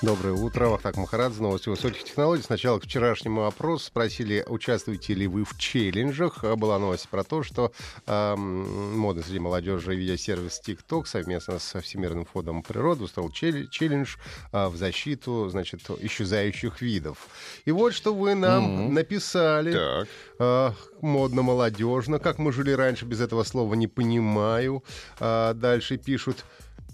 Доброе утро. Вахтак Махарадзе, новости высоких технологий. Сначала к вчерашнему опросу спросили, участвуете ли вы в челленджах. Была новость про то, что э, модный среди молодежи видеосервис TikTok совместно со Всемирным фондом природы устроил челлендж э, в защиту, значит, исчезающих видов. И вот что вы нам mm-hmm. написали. Так. Э, модно-молодежно. Как мы жили раньше, без этого слова не понимаю. Э, дальше пишут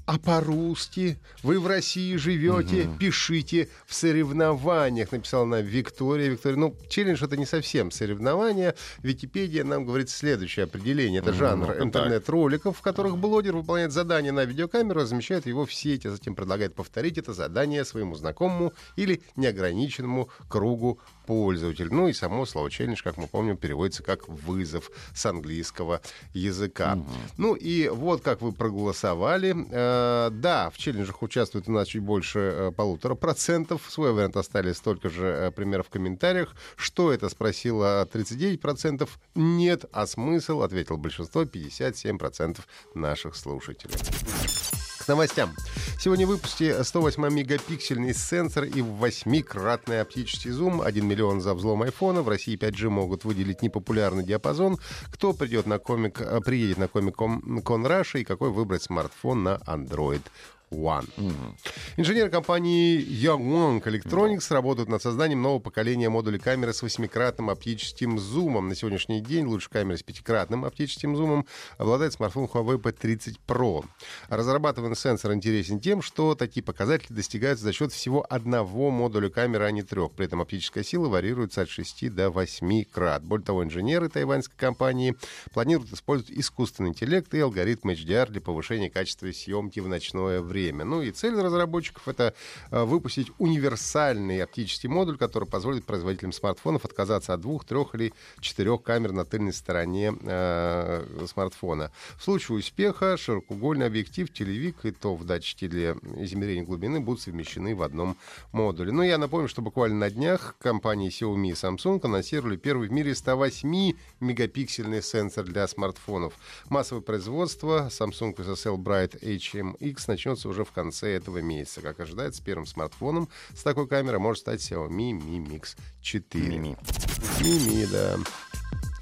а по-русски вы в России живете, угу. пишите в соревнованиях, написала нам Виктория. Виктория, ну, челлендж это не совсем соревнования. Википедия нам говорит следующее определение. Это жанр ну, интернет-роликов, в которых блогер выполняет задание на видеокамеру, размещает его в сети, а затем предлагает повторить это задание своему знакомому или неограниченному кругу пользователь. Ну и само слово челлендж, как мы помним, переводится как вызов с английского языка. Угу. Ну и вот как вы проголосовали. Э, да, в челленджах участвует у нас чуть больше э, полутора процентов. Свой вариант оставили столько же э, примеров в комментариях. Что это, спросила 39 процентов. Нет, а смысл, ответил большинство, 57 процентов наших слушателей. К новостям. Сегодня в выпуске 108-мегапиксельный сенсор и 8-кратный оптический зум. 1 миллион за взлом айфона. В России 5G могут выделить непопулярный диапазон. Кто придет на комик, приедет на комик Кон Раша и какой выбрать смартфон на Android One. Mm-hmm. Инженеры компании Youngwong Electronics mm-hmm. работают над созданием нового поколения модулей камеры с восьмикратным оптическим зумом. На сегодняшний день лучшей камерой с пятикратным оптическим зумом обладает смартфон Huawei P30 Pro. Разрабатываемый сенсор интересен тем, что такие показатели достигаются за счет всего одного модуля камеры, а не трех. При этом оптическая сила варьируется от 6 до 8 крат. Более того, инженеры тайваньской компании планируют использовать искусственный интеллект и алгоритм HDR для повышения качества съемки в ночное время время. Ну и цель разработчиков — это э, выпустить универсальный оптический модуль, который позволит производителям смартфонов отказаться от двух, трех или четырех камер на тыльной стороне э, смартфона. В случае успеха широкоугольный объектив, телевик и то в датчике для измерения глубины будут совмещены в одном модуле. Ну, я напомню, что буквально на днях компании Xiaomi и Samsung анонсировали первый в мире 108 мегапиксельный сенсор для смартфонов. Массовое производство Samsung SSL Bright HMX начнется уже в конце этого месяца. Как ожидается, первым смартфоном с такой камерой может стать Xiaomi Mi Mix 4. Мими. Мими, да.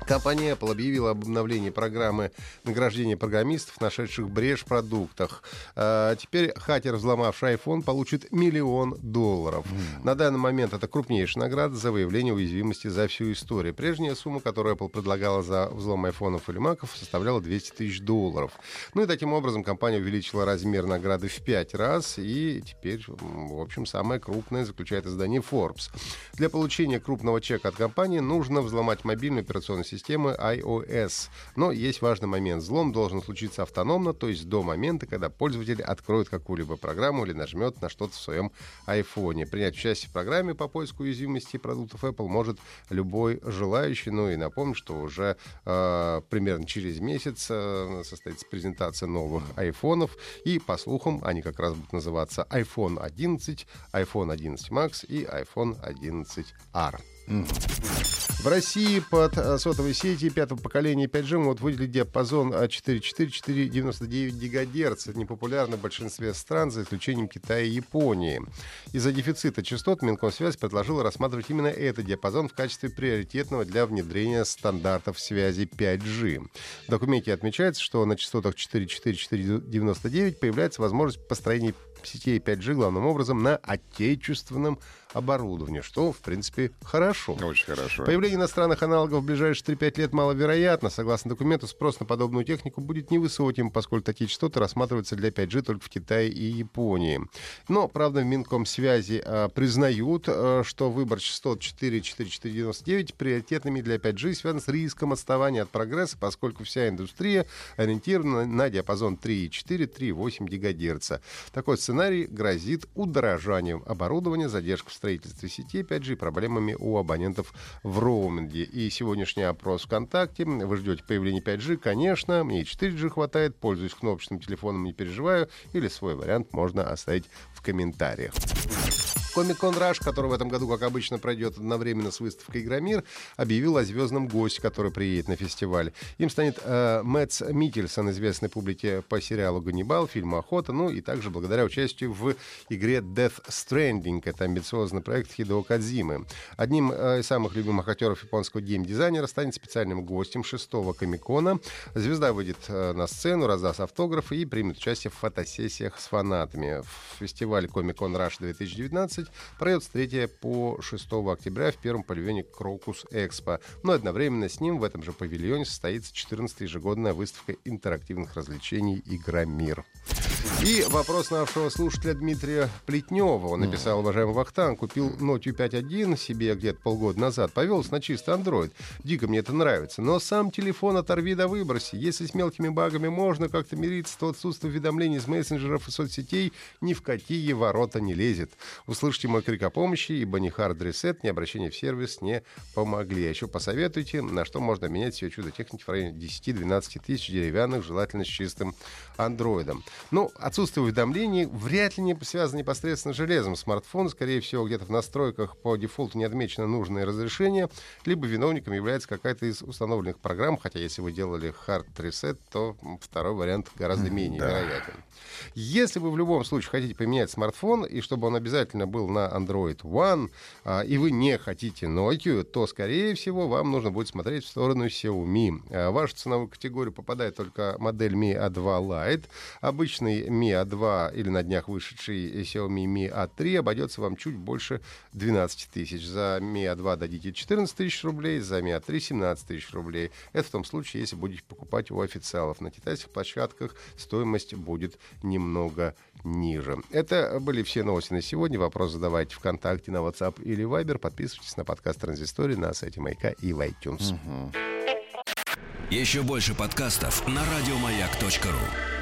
Компания Apple объявила об обновлении программы награждения программистов, нашедших брешь в продуктах. А, теперь хакер, взломавший iPhone, получит миллион долларов. Mm. На данный момент это крупнейшая награда за выявление уязвимости за всю историю. Прежняя сумма, которую Apple предлагала за взлом айфонов или маков, составляла 200 тысяч долларов. Ну и таким образом компания увеличила размер награды в пять раз, и теперь, в общем, самая крупная заключает издание Forbes. Для получения крупного чека от компании нужно взломать мобильную операционную системы iOS. Но есть важный момент. Взлом должен случиться автономно, то есть до момента, когда пользователь откроет какую-либо программу или нажмет на что-то в своем iPhone. Принять участие в программе по поиску уязвимости продуктов Apple может любой желающий. Ну и напомню, что уже э, примерно через месяц э, состоится презентация новых айфонов. И по слухам, они как раз будут называться iPhone 11, iPhone 11 Max и iPhone 11R. В России под э, сотовой сети пятого поколения 5G могут выделить диапазон 4,4-4,99 ГГц. Это непопулярно в большинстве стран, за исключением Китая и Японии. Из-за дефицита частот Минкомсвязь предложила рассматривать именно этот диапазон в качестве приоритетного для внедрения стандартов связи 5G. В документе отмечается, что на частотах 4,4-4,99 появляется возможность построения сетей 5G главным образом на отечественном оборудования, что, в принципе, хорошо. Очень хорошо. Появление иностранных аналогов в ближайшие 3-5 лет маловероятно. Согласно документу, спрос на подобную технику будет невысоким, поскольку такие частоты рассматриваются для 5G только в Китае и Японии. Но, правда, в Минкомсвязи э, признают, э, что выбор частот 4.4499 приоритетными для 5G связан с риском отставания от прогресса, поскольку вся индустрия ориентирована на диапазон 3.4-3.8 ГГц. Такой сценарий грозит удорожанием оборудования, задержкой в строительстве сети 5G, проблемами у абонентов в роуминге. И сегодняшний опрос ВКонтакте. Вы ждете появления 5G? Конечно, мне и 4G хватает, пользуюсь кнопочным телефоном, не переживаю. Или свой вариант можно оставить в комментариях. Комик-кон Раш, который в этом году, как обычно, пройдет одновременно с выставкой «Игромир», объявил о звездном госте, который приедет на фестиваль. Им станет э, Мэтс Микельсон, известный публике по сериалу «Ганнибал», фильму «Охота», ну и также благодаря участию в игре Death Stranding. Это амбициозный проект Хидео Кадзимы. Одним э, из самых любимых актеров японского геймдизайнера станет специальным гостем шестого комикона. Звезда выйдет э, на сцену, раздаст автографы и примет участие в фотосессиях с фанатами. В фестивале Комик-кон Rush 2019 20 пройдет с 3 по 6 октября в первом павильоне Крокус Экспо. Но одновременно с ним в этом же павильоне состоится 14-я ежегодная выставка интерактивных развлечений «Игра Мир». И вопрос нашего слушателя Дмитрия Плетнева. Он написал, уважаемый Вахтан, купил Note 5.1 себе где-то полгода назад, повелся на чистый Android. Дико мне это нравится. Но сам телефон оторви да выброси. Если с мелкими багами можно как-то мириться, то отсутствие уведомлений из мессенджеров и соцсетей ни в какие ворота не лезет. Услышьте мой крик о помощи, ибо ни hard reset, ни обращение в сервис не помогли. А еще посоветуйте, на что можно менять себе чудо техники в районе 10-12 тысяч деревянных, желательно с чистым андроидом. Ну, отсутствие уведомлений вряд ли не связано непосредственно с железом. Смартфон, скорее всего, где-то в настройках по дефолту не отмечено нужное разрешение, либо виновником является какая-то из установленных программ, хотя если вы делали hard reset, то второй вариант гораздо менее да. вероятен. Если вы в любом случае хотите поменять смартфон, и чтобы он обязательно был на Android One, а, и вы не хотите Nokia, то, скорее всего, вам нужно будет смотреть в сторону Xiaomi. А, в вашу ценовую категорию попадает только модель Mi A2 Lite. Обычный Mi A2 или на днях вышедший Xiaomi Mi A3 обойдется вам чуть больше 12 тысяч. За Mi A2 дадите 14 тысяч рублей, за Mi A3 17 тысяч рублей. Это в том случае, если будете покупать у официалов. На китайских площадках стоимость будет немного ниже. Это были все новости на сегодня. Вопрос задавайте ВКонтакте, на WhatsApp или Viber. Подписывайтесь на подкаст Транзистории на сайте Майка и в iTunes. Угу. Еще больше подкастов на радиомаяк.ру